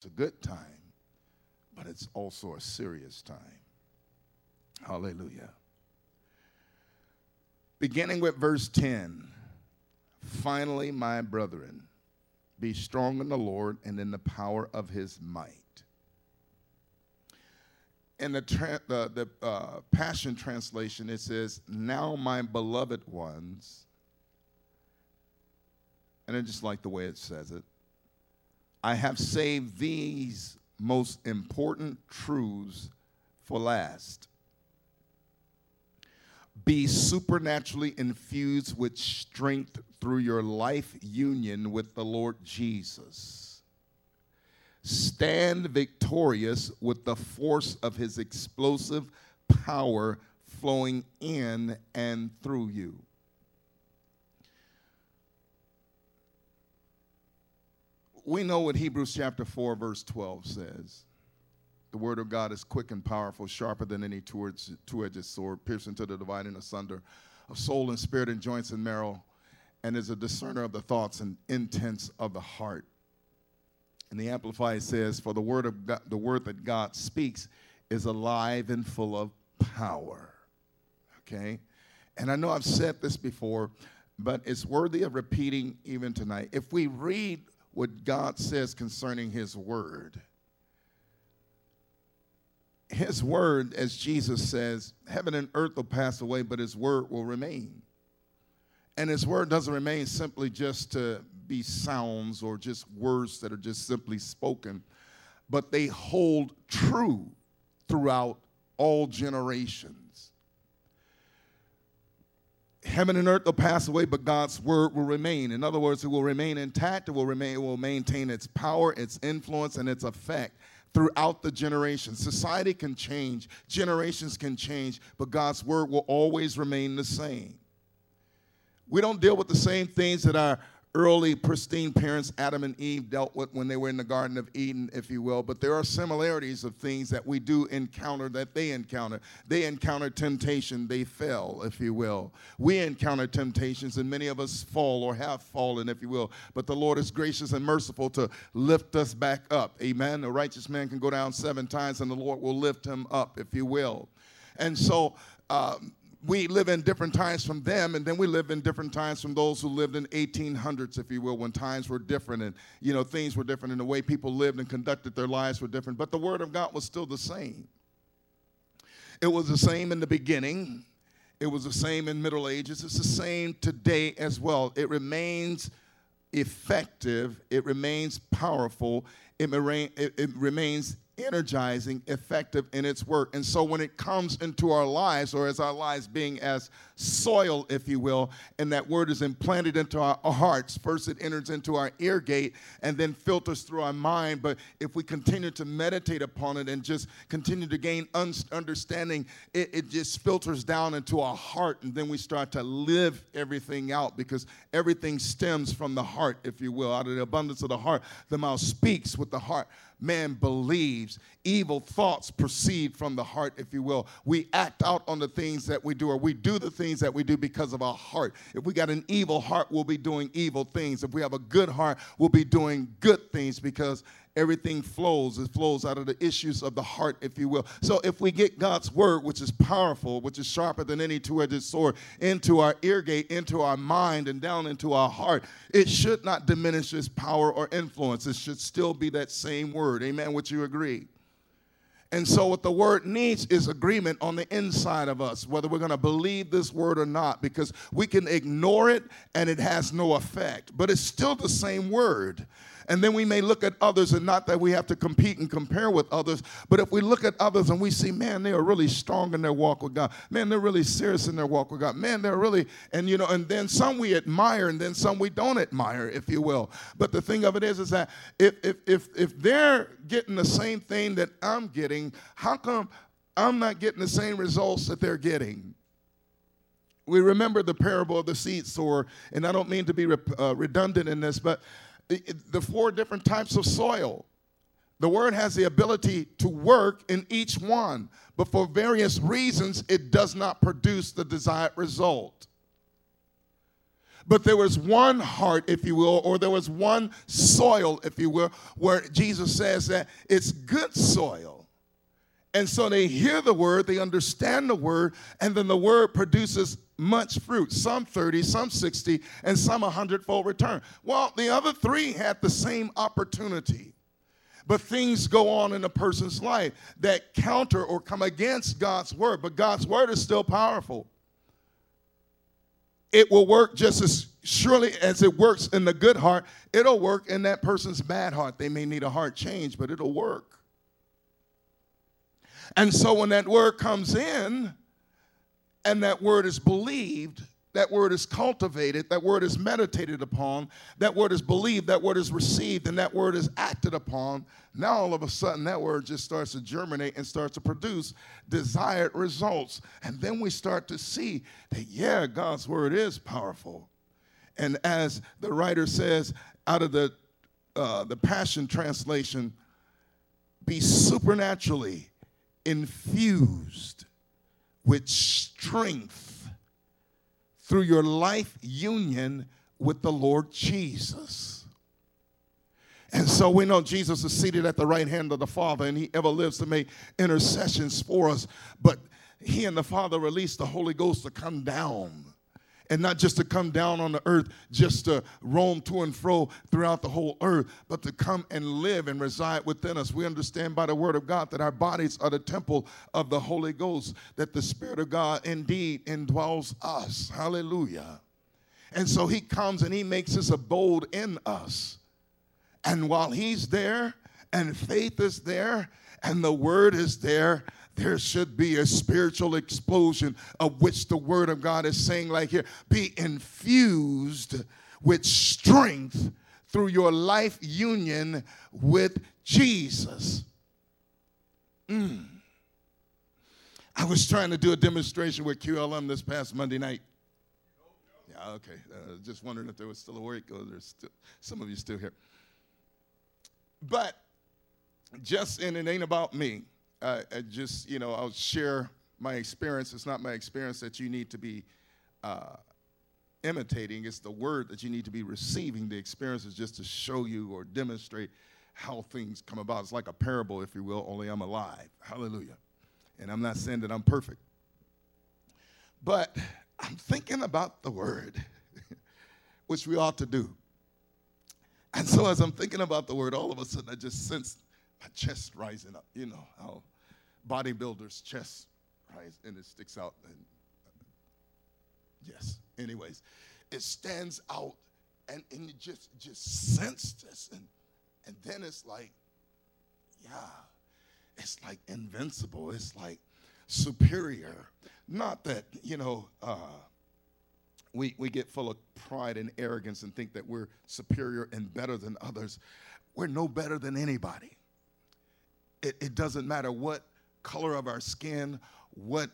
It's a good time, but it's also a serious time. Hallelujah. Beginning with verse 10 Finally, my brethren, be strong in the Lord and in the power of his might. In the, tra- the, the uh, Passion Translation, it says, Now, my beloved ones, and I just like the way it says it, I have saved these most important truths for last be supernaturally infused with strength through your life union with the Lord Jesus. Stand victorious with the force of his explosive power flowing in and through you. We know what Hebrews chapter 4, verse 12 says. The word of God is quick and powerful, sharper than any two edged sword, piercing to the dividing asunder of soul and spirit and joints and marrow, and is a discerner of the thoughts and intents of the heart. And the Amplified says, For the word of God, the word that God speaks is alive and full of power. Okay? And I know I've said this before, but it's worthy of repeating even tonight. If we read what God says concerning his word, his word, as Jesus says, heaven and earth will pass away, but his word will remain. And his word doesn't remain simply just to be sounds or just words that are just simply spoken, but they hold true throughout all generations. Heaven and earth will pass away, but God's word will remain. In other words, it will remain intact, it will remain, it will maintain its power, its influence, and its effect throughout the generations. Society can change, generations can change, but God's word will always remain the same. We don't deal with the same things that our early pristine parents, Adam and Eve, dealt with when they were in the Garden of Eden, if you will. But there are similarities of things that we do encounter that they encounter. They encountered temptation, they fell, if you will. We encounter temptations, and many of us fall or have fallen, if you will. But the Lord is gracious and merciful to lift us back up. Amen. A righteous man can go down seven times, and the Lord will lift him up, if you will. And so, um, we live in different times from them and then we live in different times from those who lived in 1800s if you will when times were different and you know things were different and the way people lived and conducted their lives were different. But the word of god was still the same. It was the same in the beginning. It was the same in middle ages. It's the same today as well. It remains effective. It remains powerful. It, it, it remains energizing, effective in its work. And so when it comes into our lives, or as our lives being as soil, if you will, and that word is implanted into our hearts, first it enters into our ear gate and then filters through our mind. But if we continue to meditate upon it and just continue to gain understanding, it, it just filters down into our heart, and then we start to live everything out because everything stems from the heart, if you will. Out of the abundance of the heart, the mouth speaks with the heart man believes. Evil thoughts proceed from the heart, if you will. We act out on the things that we do, or we do the things that we do because of our heart. If we got an evil heart, we'll be doing evil things. If we have a good heart, we'll be doing good things because everything flows. It flows out of the issues of the heart, if you will. So if we get God's word, which is powerful, which is sharper than any two edged sword, into our ear gate, into our mind, and down into our heart, it should not diminish its power or influence. It should still be that same word. Amen. Would you agree? And so, what the word needs is agreement on the inside of us, whether we're going to believe this word or not, because we can ignore it and it has no effect. But it's still the same word. And then we may look at others, and not that we have to compete and compare with others, but if we look at others and we see, man, they are really strong in their walk with God. Man, they're really serious in their walk with God. Man, they're really, and you know, and then some we admire, and then some we don't admire, if you will. But the thing of it is, is that if if if if they're getting the same thing that I'm getting, how come I'm not getting the same results that they're getting? We remember the parable of the seed sower, and I don't mean to be re- uh, redundant in this, but the four different types of soil. The word has the ability to work in each one, but for various reasons, it does not produce the desired result. But there was one heart, if you will, or there was one soil, if you will, where Jesus says that it's good soil. And so they hear the word, they understand the word, and then the word produces much fruit some 30, some 60, and some 100 fold return. Well, the other three had the same opportunity. But things go on in a person's life that counter or come against God's word, but God's word is still powerful it will work just as surely as it works in the good heart, it'll work in that person's bad heart. They may need a heart change, but it'll work. And so when that word comes in and that word is believed, that word is cultivated, that word is meditated upon, that word is believed, that word is received, and that word is acted upon, now all of a sudden that word just starts to germinate and starts to produce desired results. And then we start to see that, yeah, God's word is powerful. And as the writer says out of the, uh, the Passion Translation, be supernaturally infused with strength through your life union with the Lord Jesus. And so we know Jesus is seated at the right hand of the Father and he ever lives to make intercessions for us. But he and the Father released the Holy Ghost to come down and not just to come down on the earth, just to roam to and fro throughout the whole earth, but to come and live and reside within us. We understand by the word of God that our bodies are the temple of the Holy Ghost, that the Spirit of God indeed indwells us. Hallelujah. And so he comes and he makes his abode in us. And while he's there, and faith is there, and the word is there, there should be a spiritual explosion of which the word of God is saying, like here, be infused with strength through your life union with Jesus. Mm. I was trying to do a demonstration with QLM this past Monday night. Yeah, okay. Uh, just wondering if there was still a work or there's still, some of you still here. But just, and it ain't about me I just, you know, I'll share my experience. It's not my experience that you need to be uh, imitating, it's the word that you need to be receiving. The experience is just to show you or demonstrate how things come about. It's like a parable, if you will, only I'm alive. Hallelujah. And I'm not saying that I'm perfect. But I'm thinking about the word, which we ought to do. And so as I'm thinking about the word, all of a sudden I just sense my chest rising up. You know how bodybuilder's chest rise and it sticks out. And uh, yes, anyways, it stands out, and, and you just just sense this, and and then it's like, yeah, it's like invincible. It's like superior. Not that you know. Uh, we, we get full of pride and arrogance and think that we're superior and better than others. We're no better than anybody. It, it doesn't matter what color of our skin, what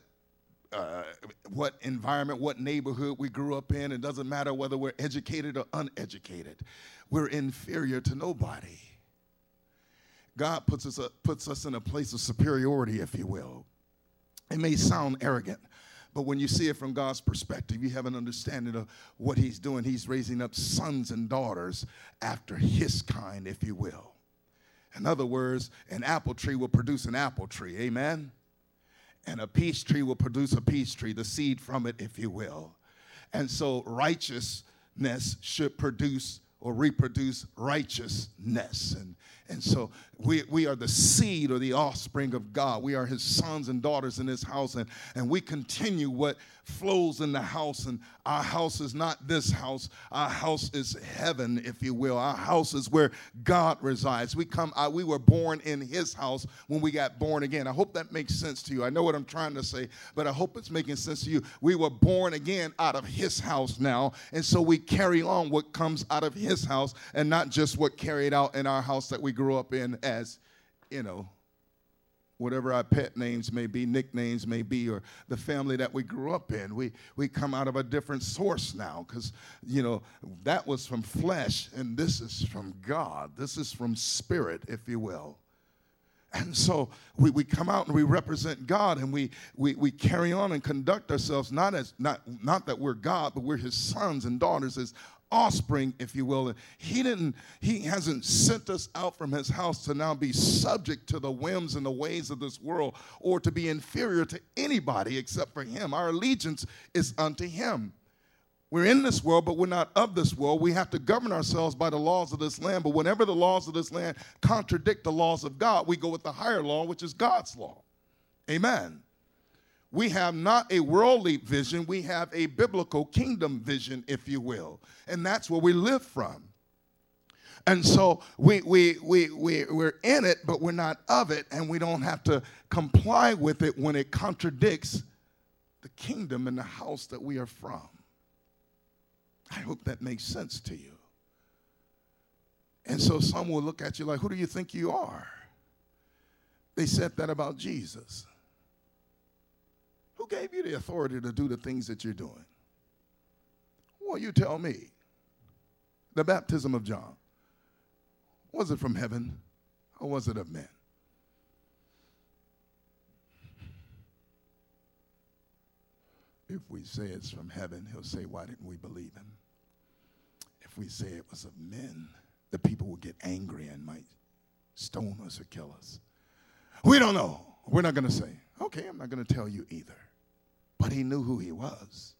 uh, what environment, what neighborhood we grew up in. It doesn't matter whether we're educated or uneducated. We're inferior to nobody. God puts us, a, puts us in a place of superiority, if you will. It may sound arrogant, but when you see it from God's perspective, you have an understanding of what He's doing. He's raising up sons and daughters after His kind, if you will. In other words, an apple tree will produce an apple tree. Amen? And a peach tree will produce a peach tree, the seed from it, if you will. And so righteousness should produce or reproduce righteousness. And, and so we, we are the seed or the offspring of God. We are his sons and daughters in this house. And, and we continue what flows in the house. And our house is not this house. Our house is heaven, if you will. Our house is where God resides. We come, uh, we were born in his house when we got born again. I hope that makes sense to you. I know what I'm trying to say, but I hope it's making sense to you. We were born again out of his house now. And so we carry on what comes out of his house and not just what carried out in our house that we grew up in as, you know, whatever our pet names may be, nicknames may be, or the family that we grew up in. We, we come out of a different source now because, you know, that was from flesh and this is from God. This is from spirit, if you will. And so we, we come out and we represent God and we, we, we carry on and conduct ourselves not as not, not that we're God, but we're his sons and daughters, his offspring, if you will. And he didn't, he hasn't sent us out from his house to now be subject to the whims and the ways of this world or to be inferior to anybody except for him. Our allegiance is unto him. We're in this world, but we're not of this world. We have to govern ourselves by the laws of this land. But whenever the laws of this land contradict the laws of God, we go with the higher law, which is God's law. Amen. We have not a worldly vision, we have a biblical kingdom vision, if you will. And that's where we live from. And so we, we, we, we, we're in it, but we're not of it, and we don't have to comply with it when it contradicts the kingdom and the house that we are from. I hope that makes sense to you. And so some will look at you like, who do you think you are? They said that about Jesus. Who gave you the authority to do the things that you're doing? Well, you tell me. The baptism of John, was it from heaven or was it of men? If we say it's from heaven, he'll say, Why didn't we believe him? If we say it was of men, the people will get angry and might stone us or kill us. We don't know. We're not going to say, Okay, I'm not going to tell you either. But he knew who he was.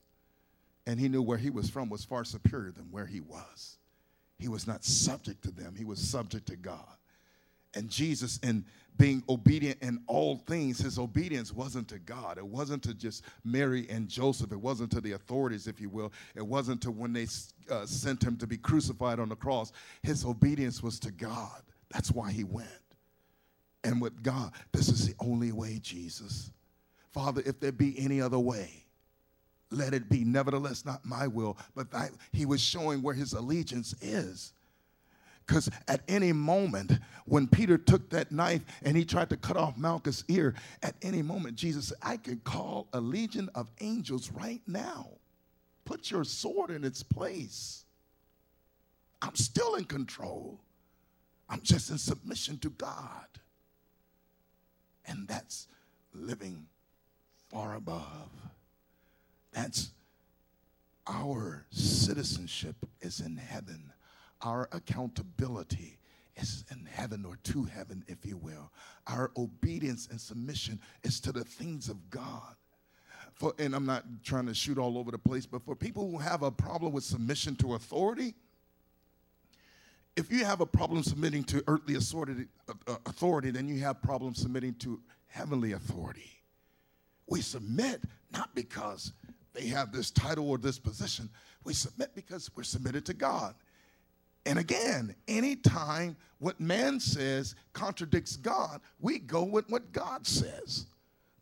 And he knew where he was from was far superior than where he was. He was not subject to them, he was subject to God. And Jesus, in being obedient in all things, his obedience wasn't to God. It wasn't to just Mary and Joseph. It wasn't to the authorities, if you will. It wasn't to when they uh, sent him to be crucified on the cross. His obedience was to God. That's why he went. And with God, this is the only way, Jesus. Father, if there be any other way, let it be. Nevertheless, not my will, but thy, he was showing where his allegiance is. Because at any moment, when Peter took that knife and he tried to cut off Malchus' ear, at any moment, Jesus said, I can call a legion of angels right now. Put your sword in its place. I'm still in control. I'm just in submission to God. And that's living far above. That's our citizenship is in heaven. Our accountability is in heaven or to heaven, if you will. Our obedience and submission is to the things of God. For, and I'm not trying to shoot all over the place, but for people who have a problem with submission to authority, if you have a problem submitting to earthly authority, uh, authority then you have problems submitting to heavenly authority. We submit not because they have this title or this position. We submit because we're submitted to God. And again, anytime what man says contradicts God, we go with what God says.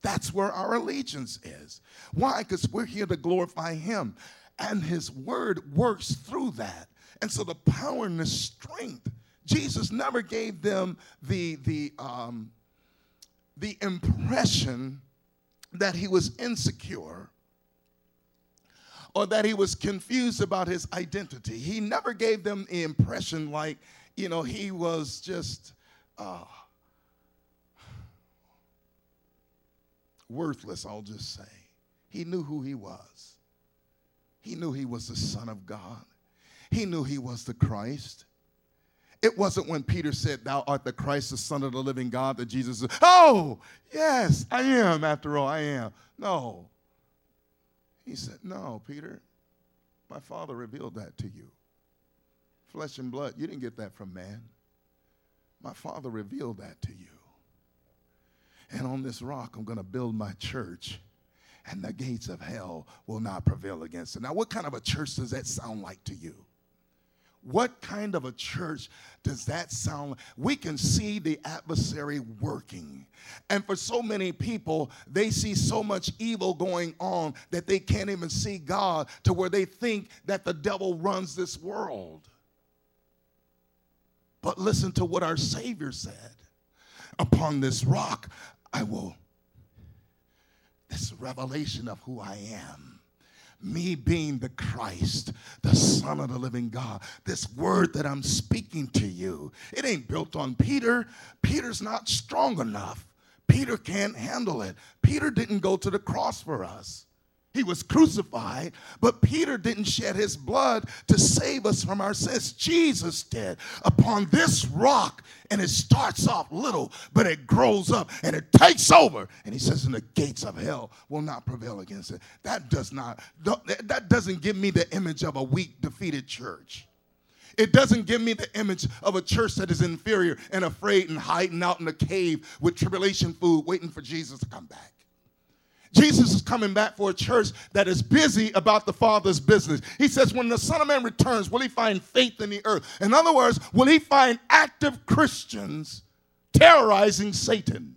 That's where our allegiance is. Why? Because we're here to glorify Him. And His word works through that. And so the power and the strength, Jesus never gave them the, the, um, the impression that he was insecure or that he was confused about his identity. He never gave them the impression like, you know, he was just uh, worthless, I'll just say. He knew who he was. He knew he was the Son of God. He knew he was the Christ. It wasn't when Peter said, Thou art the Christ, the Son of the living God, that Jesus said, Oh, yes, I am, after all, I am. No. He said, No, Peter, my Father revealed that to you. Flesh and blood, you didn't get that from man. My Father revealed that to you. And on this rock, I'm going to build my church, and the gates of hell will not prevail against it. Now, what kind of a church does that sound like to you? What kind of a church does that sound like? We can see the adversary working. And for so many people, they see so much evil going on that they can't even see God to where they think that the devil runs this world. But listen to what our Savior said Upon this rock, I will, this revelation of who I am me being the Christ, the Son of the living God. This word that I'm speaking to you, it ain't built on Peter. Peter's not strong enough. Peter can't handle it. Peter didn't go to the cross for us. He was crucified, but Peter didn't shed his blood to save us from our sins. Jesus did upon this rock, and it starts off little, but it grows up and it takes over. And he says, "And the gates of hell will not prevail against it." That does not. That doesn't give me the image of a weak, defeated church. It doesn't give me the image of a church that is inferior and afraid and hiding out in a cave with tribulation food, waiting for Jesus to come back. Jesus is coming back for a church that is busy about the Father's business. He says, When the Son of Man returns, will he find faith in the earth? In other words, will he find active Christians terrorizing Satan?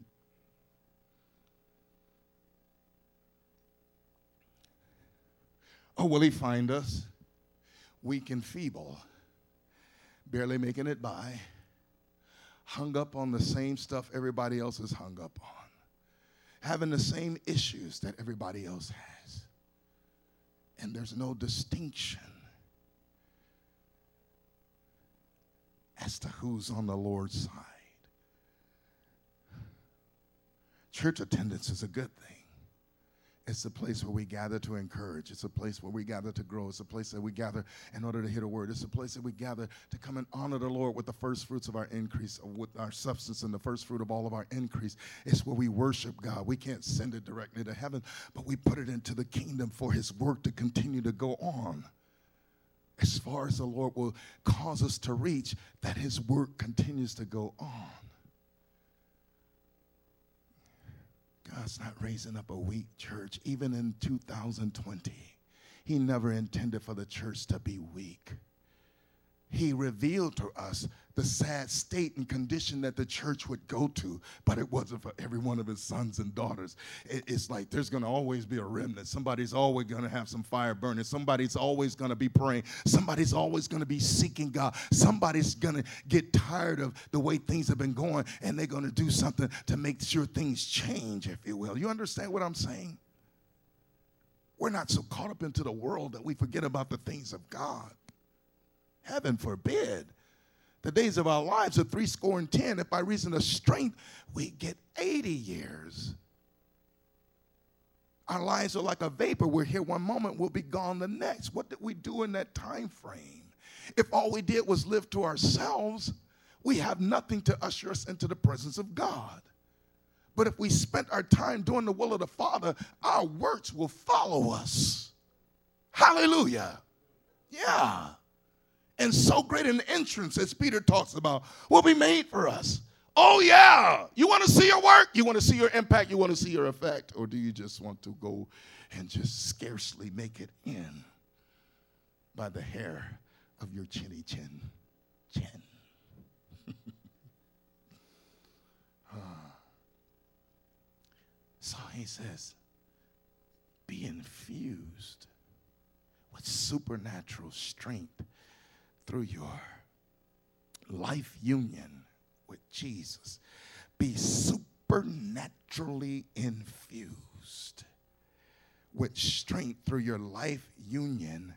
Or will he find us weak and feeble, barely making it by, hung up on the same stuff everybody else is hung up on? Having the same issues that everybody else has. And there's no distinction as to who's on the Lord's side. Church attendance is a good thing. It's a place where we gather to encourage. It's a place where we gather to grow. It's a place that we gather in order to hear a word. It's a place that we gather to come and honor the Lord with the first fruits of our increase, uh, with our substance and the first fruit of all of our increase. It's where we worship God. We can't send it directly to heaven, but we put it into the kingdom for His work to continue to go on. As far as the Lord will cause us to reach, that His work continues to go on. God's not raising up a weak church, even in 2020. He never intended for the church to be weak. He revealed to us the sad state and condition that the church would go to, but it wasn't for every one of his sons and daughters. it's like there's going to always be a remnant. Somebody's always going to have some fire burning. Somebody's always going to be praying. Somebody's always going to be seeking God. Somebody's going to get tired of the way things have been going, and they're going to do something to make sure things change, if you will. You understand what I'm saying? We're not so caught up into the world that we forget about the things of God. Heaven forbid. The days of our lives are three score and ten. If by reason of strength we get 80 years. Our lives are like a vapor. We're here one moment, we'll be gone the next. What did we do in that time frame? If all we did was live to ourselves, we have nothing to usher us into the presence of God. But if we spent our time doing the will of the Father, our works will follow us. Hallelujah. Yeah and so great an entrance, as Peter talks about, will be made for us. Oh, yeah. You want to see your work? You want to see your impact? You want to see your effect? Or do you just want to go and just scarcely make it in by the hair of your chinny chin? Chin. Ah. so he says, be infused with supernatural strength through your life union with Jesus, be supernaturally infused with strength through your life union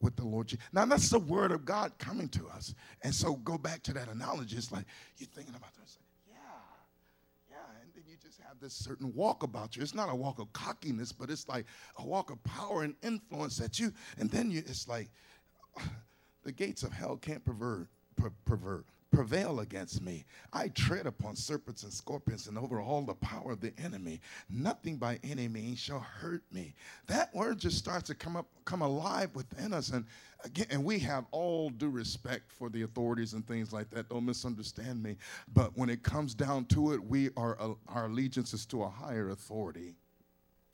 with the Lord Jesus. Now, that's the word of God coming to us. And so go back to that analogy. It's like you're thinking about this. Yeah, yeah. And then you just have this certain walk about you. It's not a walk of cockiness, but it's like a walk of power and influence that you, and then you, it's like, the gates of hell can't pervert, per- pervert, prevail against me. I tread upon serpents and scorpions and over all the power of the enemy. Nothing by any means shall hurt me. That word just starts to come up, come alive within us. And again, and we have all due respect for the authorities and things like that. Don't misunderstand me. But when it comes down to it, we are uh, our allegiance is to a higher authority.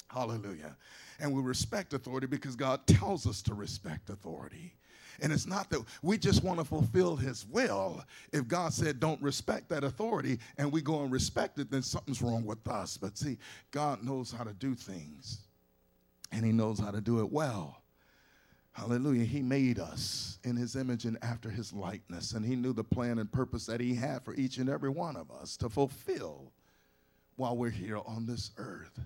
Hallelujah. And we respect authority because God tells us to respect authority. And it's not that we just want to fulfill his will. If God said don't respect that authority and we go and respect it, then something's wrong with us. But see, God knows how to do things and he knows how to do it well. Hallelujah. He made us in his image and after his likeness. And he knew the plan and purpose that he had for each and every one of us to fulfill while we're here on this earth.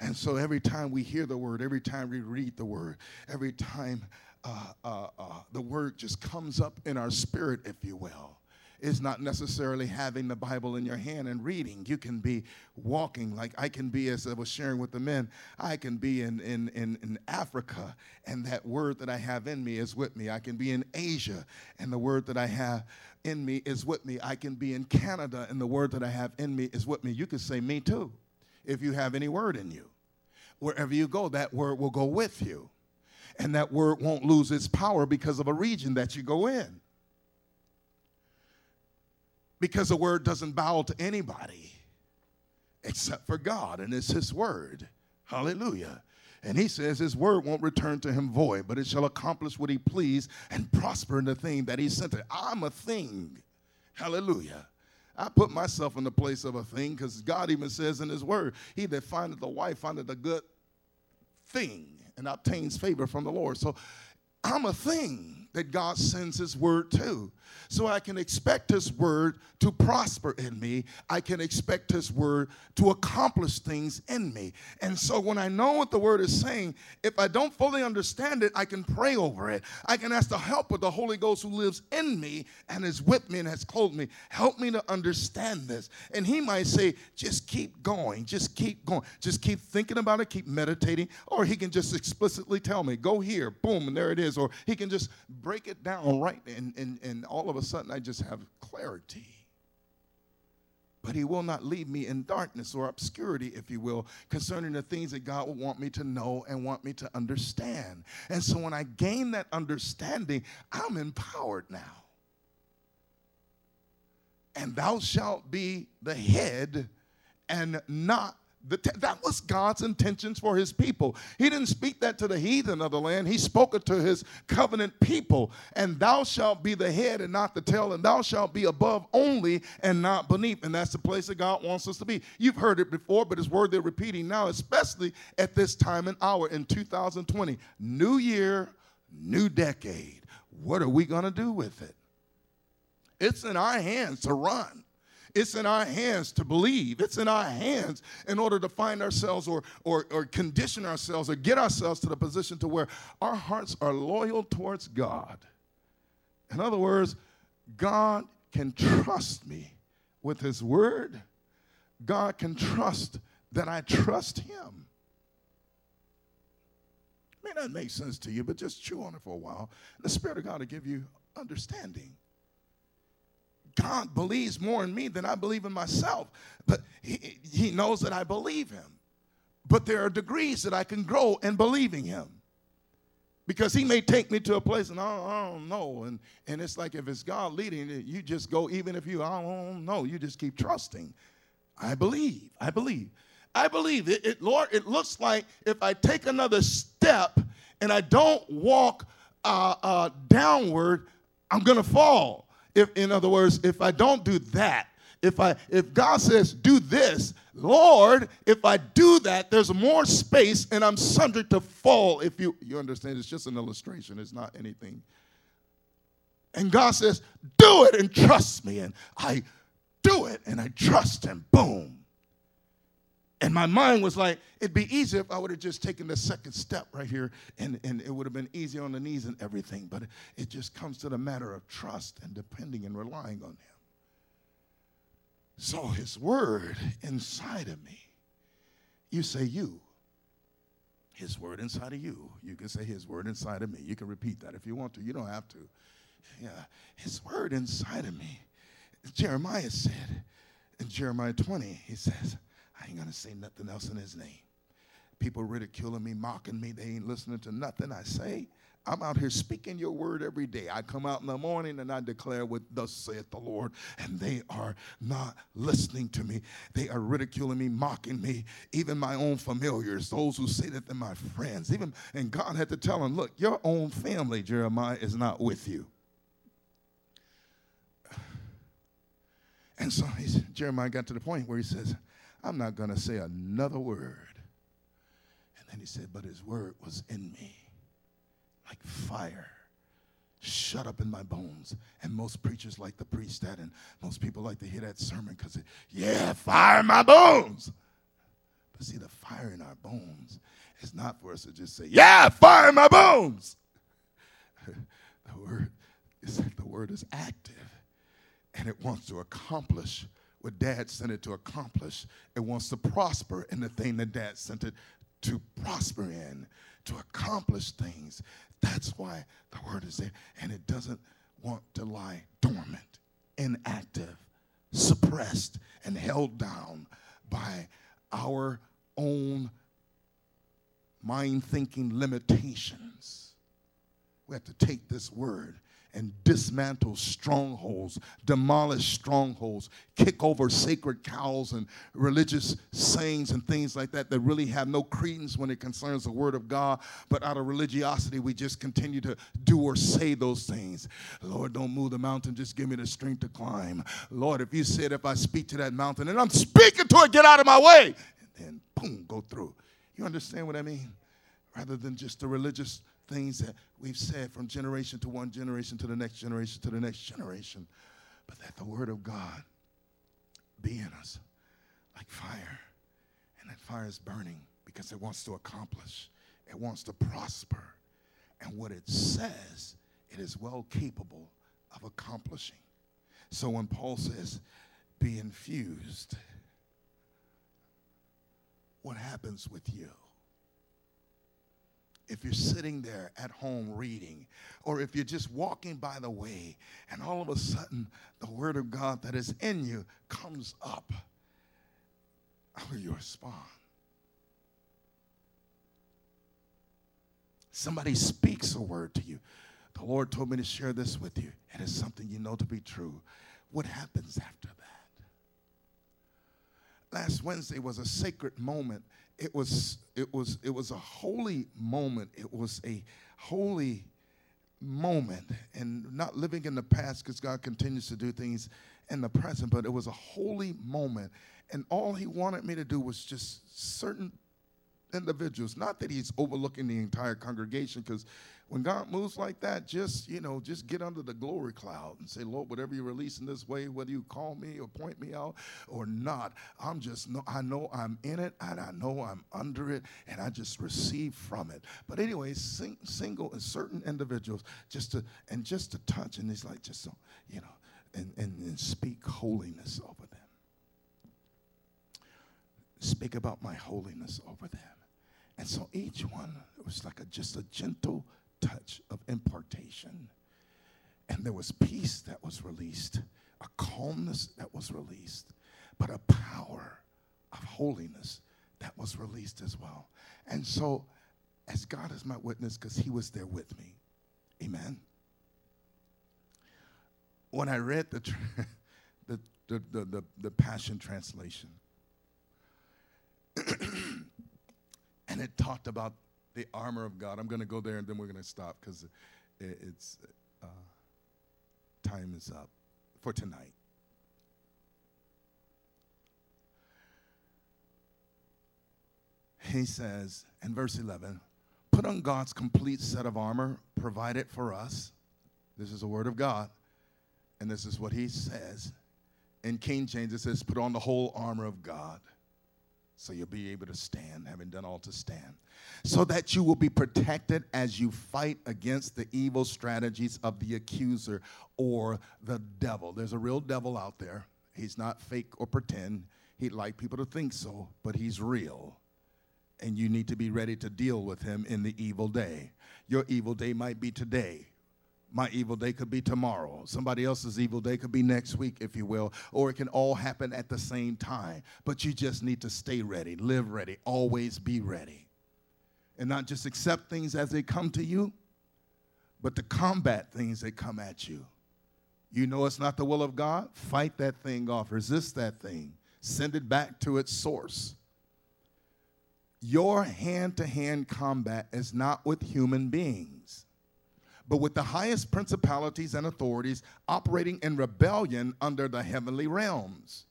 And so every time we hear the word, every time we read the word, every time uh, uh, uh, the word just comes up in our spirit, if you will, is not necessarily having the Bible in your hand and reading. You can be walking, like I can be, as I was sharing with the men, I can be in, in, in, in Africa, and that word that I have in me is with me. I can be in Asia, and the word that I have in me is with me. I can be in Canada, and the word that I have in me is with me. You could say, Me too, if you have any word in you. Wherever you go, that word will go with you. And that word won't lose its power because of a region that you go in because the word doesn't bow to anybody except for God, and it's His word. Hallelujah. And he says his word won't return to him void, but it shall accomplish what he please and prosper in the thing that he sent it. I'm a thing. Hallelujah. I put myself in the place of a thing because God even says in his word, he that findeth a wife findeth a good thing and obtains favor from the Lord. So I'm a thing that God sends his word to so I can expect His word to prosper in me. I can expect His word to accomplish things in me. And so when I know what the word is saying, if I don't fully understand it, I can pray over it. I can ask the help of the Holy Ghost who lives in me and is with me and has clothed me. Help me to understand this. And He might say, just keep going, just keep going, just keep thinking about it, keep meditating. Or He can just explicitly tell me, go here, boom, and there it is. Or He can just break it down right and, and, and all of a sudden I just have clarity. But he will not leave me in darkness or obscurity, if you will, concerning the things that God will want me to know and want me to understand. And so when I gain that understanding, I'm empowered now. And thou shalt be the head and not That was God's intentions for his people. He didn't speak that to the heathen of the land. He spoke it to his covenant people. And thou shalt be the head and not the tail, and thou shalt be above only and not beneath. And that's the place that God wants us to be. You've heard it before, but it's worth repeating now, especially at this time and hour in 2020. New year, new decade. What are we going to do with it? It's in our hands to run. It's in our hands to believe. It's in our hands in order to find ourselves or, or, or condition ourselves or get ourselves to the position to where our hearts are loyal towards God. In other words, God can trust me with His word. God can trust that I trust Him. It May not make sense to you, but just chew on it for a while. The Spirit of God will give you understanding. God believes more in me than I believe in myself. But he, he knows that I believe him. But there are degrees that I can grow in believing him. Because he may take me to a place and I don't, I don't know. And, and it's like if it's God leading, you just go, even if you, I don't know, you just keep trusting. I believe. I believe. I believe it, it, Lord, it looks like if I take another step and I don't walk uh, uh, downward, I'm going to fall. If, in other words, if I don't do that, if I if God says do this, Lord, if I do that, there's more space and I'm subject to fall. If you you understand, it's just an illustration, it's not anything. And God says, do it and trust me. And I do it and I trust him. Boom. And my mind was like, it'd be easier if I would have just taken the second step right here and, and it would have been easier on the knees and everything. But it just comes to the matter of trust and depending and relying on Him. So His word inside of me, you say you. His word inside of you. You can say His word inside of me. You can repeat that if you want to. You don't have to. Yeah. His word inside of me. Jeremiah said in Jeremiah 20, he says, I ain't gonna say nothing else in his name. People ridiculing me, mocking me, they ain't listening to nothing I say. I'm out here speaking your word every day. I come out in the morning and I declare what thus saith the Lord, and they are not listening to me. They are ridiculing me, mocking me, even my own familiars, those who say that they're my friends. Even and God had to tell them, look, your own family, Jeremiah, is not with you. And so Jeremiah got to the point where he says, I'm not going to say another word. And then he said, But his word was in me like fire shut up in my bones. And most preachers like to preach that, and most people like to hear that sermon because, yeah, fire in my bones. But see, the fire in our bones is not for us to just say, Yeah, fire in my bones. the word is the word is active and it wants to accomplish what dad sent it to accomplish. It wants to prosper in the thing that dad sent it to prosper in, to accomplish things. That's why the word is there. And it doesn't want to lie dormant, inactive, suppressed, and held down by our own mind thinking limitations. We have to take this word and dismantle strongholds, demolish strongholds, kick over sacred cows and religious sayings and things like that that really have no credence when it concerns the Word of God. But out of religiosity, we just continue to do or say those things. Lord, don't move the mountain, just give me the strength to climb. Lord, if you said, if I speak to that mountain and I'm speaking to it, get out of my way, and then boom, go through. You understand what I mean? Rather than just the religious things that we've said from generation to one generation to the next generation to the next generation, but that the Word of God be in us like fire. And that fire is burning because it wants to accomplish, it wants to prosper. And what it says, it is well capable of accomplishing. So when Paul says, be infused, what happens with you? If you're sitting there at home reading, or if you're just walking by the way, and all of a sudden the Word of God that is in you comes up, how will you respond? Somebody speaks a word to you. The Lord told me to share this with you, and it's something you know to be true. What happens after that? Last Wednesday was a sacred moment it was it was it was a holy moment. It was a holy moment. And not living in the past because god continues to do things in the present but it was a holy moment. And all he wanted me to do was just certain individuals not that he's overlooking the entire congregation because when God moves like that, just, you know, just get under the glory cloud and say, Lord, whatever you release in this way, whether you call me or point me out or not, I'm just, know, I know I'm in it and I know I'm under it and I just receive from it. But anyway, sing, single and certain individuals just to, and just to touch and it's like, just so, you know, and, and, and speak holiness over them. Speak about my holiness over them. And so each one was like a, just a gentle touch of impartation. And there was peace that was released, a calmness that was released, but a power of holiness that was released as well. And so, as God is my witness, because He was there with me, amen. When I read the, the, the, the, the, the Passion Translation, and it talked about the armor of God. I'm going to go there and then we're going to stop because it, it's uh, time is up for tonight. He says in verse 11, put on God's complete set of armor provided for us. This is the word of God. And this is what he says. In King James, it says, put on the whole armor of God so you'll be able to stand, having done all to stand, so that you will be protected as you fight against the evil strategies of the accuser or the devil. There's a real devil out there. He's not fake or pretend. He'd like people to think so, but he's real. And you need to be ready to deal with him in the evil day. Your evil day might be today my evil day could be tomorrow. Somebody else's evil day could be next week, if you will, or it can all happen at the same time. But you just need to stay ready, live ready, always be ready. And not just accept things as they come to you, but to combat things that come at you. You know it's not the will of God? Fight that thing off, resist that thing, send it back to its source. Your hand to hand combat is not with human beings but with the highest principalities and authorities operating in rebellion under the heavenly realms.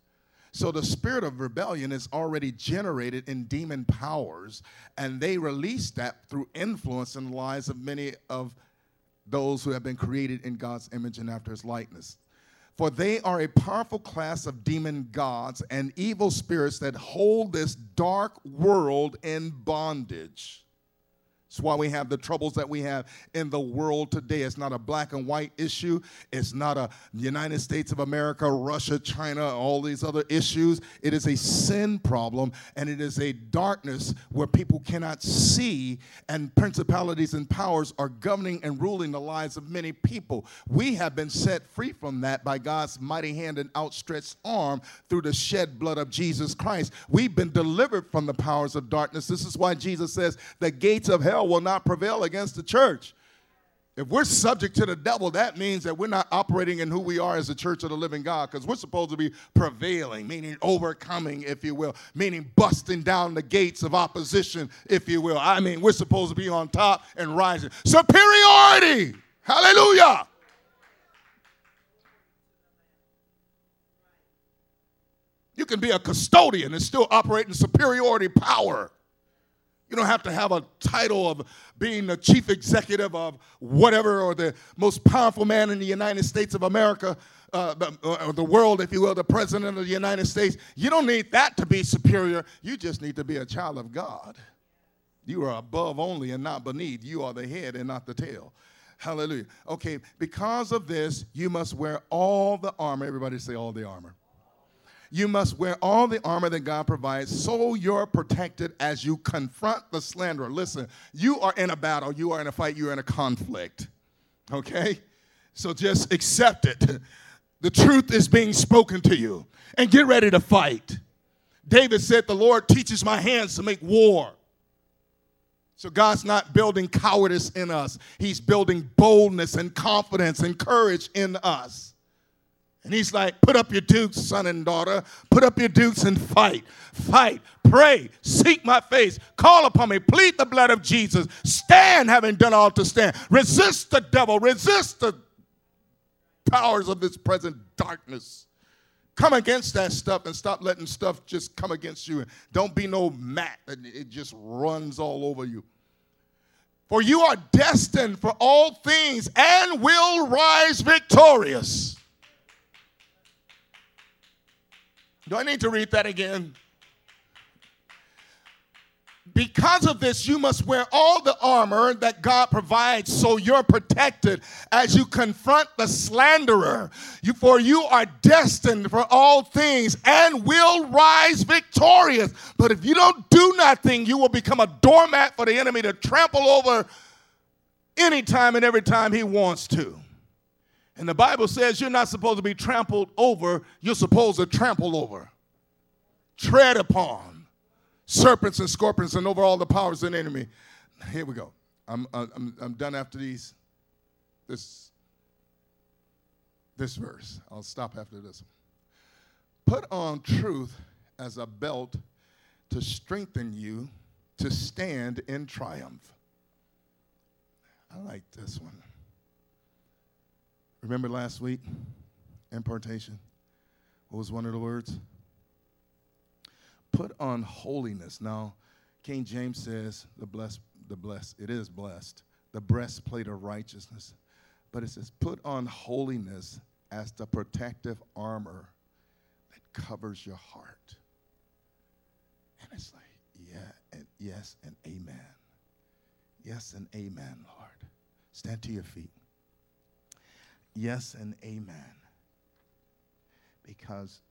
So the spirit of rebellion is already generated in demon powers, and they release that through influence in the lives of many of those who have been created in God's image and after his likeness. For they are a powerful class of demon gods and evil spirits that hold this dark world in bondage. It's why we have the troubles that we have in the world today. It's not a black and white issue. It's not a United States of America, Russia, China, all these other issues. It is a sin problem and it is a darkness where people cannot see, and principalities and powers are governing and ruling the lives of many people. We have been set free from that by God's mighty hand and outstretched arm through the shed blood of Jesus Christ. We've been delivered from the powers of darkness. This is why Jesus says, The gates of hell hell will not prevail against the church. If we're subject to the devil, that means that we're not operating in who we are as a church of the living God because we're supposed to be prevailing, meaning overcoming, if you will, meaning busting down the gates of opposition, if you will. I mean, we're supposed to be on top and rising. Superiority! Hallelujah! You can be a custodian and still operate in superiority power. You don't have to have a title of being the chief executive of whatever or the most powerful man in the United States of America, uh, or the world, if you will, the president of the United States. You don't need that to be superior. You just need to be a child of God. You are above only and not beneath. You are the head and not the tail. Hallelujah. Okay, because of this, you must wear all the armor. Everybody say all the armor you must wear all the armor that God provides so you're protected as you confront the slanderer. Listen, you are in a battle, you are in a fight, you're in a conflict. Okay? So just accept it. The truth is being spoken to you and get ready to fight. David said, The Lord teaches my hands to make war. So God's not building cowardice in us, He's building boldness and confidence and courage in us. And he's like, put up your dukes, son and daughter. Put up your dukes and fight. Fight. Pray. Seek my face. Call upon me. Plead the blood of Jesus. Stand, having done all to stand. Resist the devil. Resist the powers of this present darkness. Come against that stuff and stop letting stuff just come against you. Don't be no mat that it just runs all over you. For you are destined for all things and will rise victorious. Do I need to read that again? Because of this, you must wear all the armor that God provides so you're protected as you confront the slanderer. You, for you are destined for all things and will rise victorious. But if you don't do nothing, you will become a doormat for the enemy to trample over anytime and every time he wants to. And the Bible says you're not supposed to be trampled over, you're supposed to trample over, tread upon serpents and scorpions and over all the powers of the enemy. Here we go. I'm, uh, I'm, I'm done after these, this, this verse. I'll stop after this. Put on truth as a belt to strengthen you to stand in triumph. I like this one. Remember last week? Impartation. What was one of the words? Put on holiness. Now, King James says the blessed, the blessed, it is blessed, the breastplate of righteousness. But it says, put on holiness as the protective armor that covers your heart. And it's like, yeah, and yes, and amen. Yes, and amen, Lord. Stand to your feet. Yes and amen. Because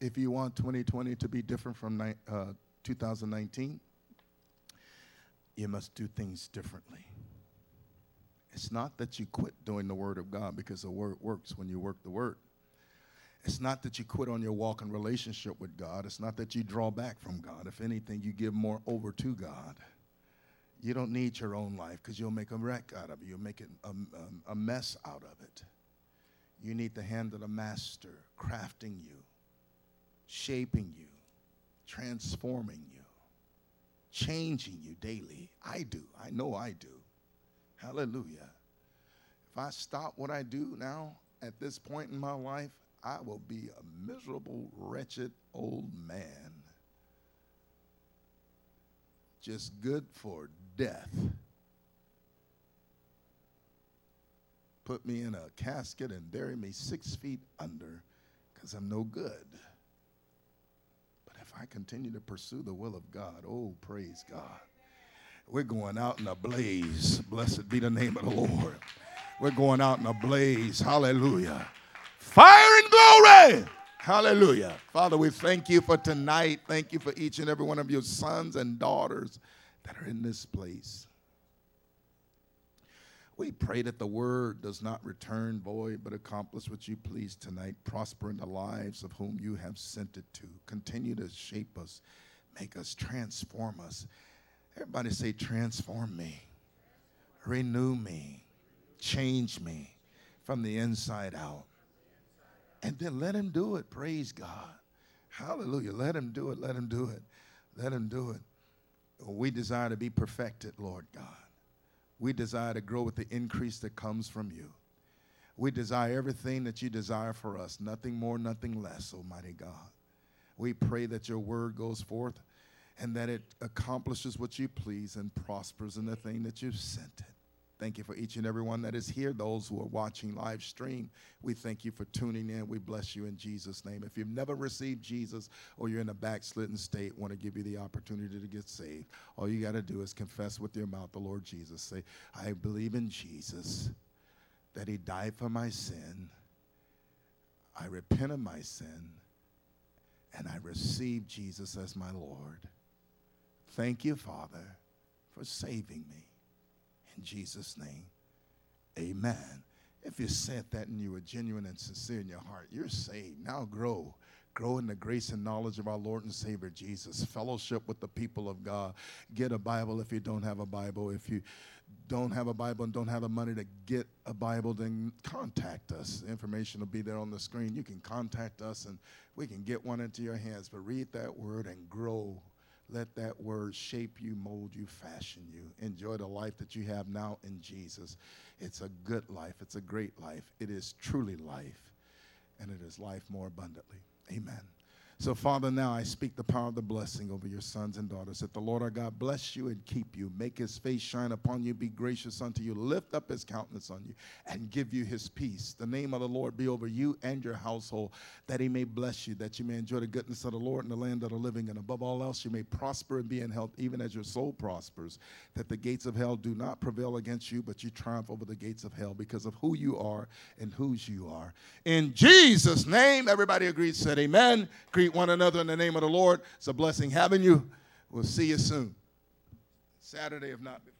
if you want 2020 to be different from uh, 2019, you must do things differently. It's not that you quit doing the Word of God because the Word works when you work the Word. It's not that you quit on your walk and relationship with God. It's not that you draw back from God. If anything, you give more over to God. You don't need your own life because you'll make a wreck out of it. You'll make a, a, um, um, a mess out of it. You need the hand of the master crafting you, shaping you, transforming you, changing you daily. I do. I know I do. Hallelujah. If I stop what I do now at this point in my life, I will be a miserable, wretched old man. Just good for death. put me in a casket and bury me six feet under because I'm no good. But if I continue to pursue the will of God, oh, praise God. We're going out in a blaze. Blessed be the name of the Lord. We're going out in a blaze. Hallelujah. Fire and glory. Hallelujah. Father, we thank you for tonight. Thank you for each and every one of your sons and daughters that are in this place. We pray that the word does not return void, but accomplish what you please tonight. Prosper in the lives of whom you have sent it to. Continue to shape us, make us, transform us. Everybody say, transform me, renew me, change me from the inside out. And then let him do it. Praise God. Hallelujah. Let him do it. Let him do it. Let him do it. We desire to be perfected, Lord God. We desire to grow with the increase that comes from you. We desire everything that you desire for us, nothing more, nothing less, Almighty God. We pray that your word goes forth and that it accomplishes what you please and prospers in the thing that you've sent it. Thank you for each and every one that is here, those who are watching live stream. We thank you for tuning in. We bless you in Jesus' name. If you've never received Jesus or you're in a backslidden state, want to give you the opportunity to get saved. All you got to do is confess with your mouth the Lord Jesus. Say, I believe in Jesus, that he died for my sin. I repent of my sin, and I receive Jesus as my Lord. Thank you, Father, for saving me. Jesus' name, amen. If you said that and you were genuine and sincere in your heart, you're saved. Now grow. Grow in the grace and knowledge of our Lord and Savior Jesus. Fellowship with the people of God. Get a Bible if you don't have a Bible. If you don't have a Bible and don't have the money to get a Bible, then contact us. The information will be there on the screen. You can contact us and we can get one into your hands. But read that word and grow let that word shape you, mold you, fashion you. Enjoy the life that you have now in Jesus. It's a good life, it's a great life. It is truly life, and it is life more abundantly. Amen. So, Father, now I speak the power of the blessing over your sons and daughters. That the Lord our God bless you and keep you, make his face shine upon you, be gracious unto you, lift up his countenance on you, and give you his peace. The name of the Lord be over you and your household, that he may bless you, that you may enjoy the goodness of the Lord in the land of the living, and above all else, you may prosper and be in health, even as your soul prospers. That the gates of hell do not prevail against you, but you triumph over the gates of hell because of who you are and whose you are. In Jesus' name, everybody agrees, said amen. Greet one another in the name of the Lord. It's a blessing having you. We'll see you soon. Saturday, if not before.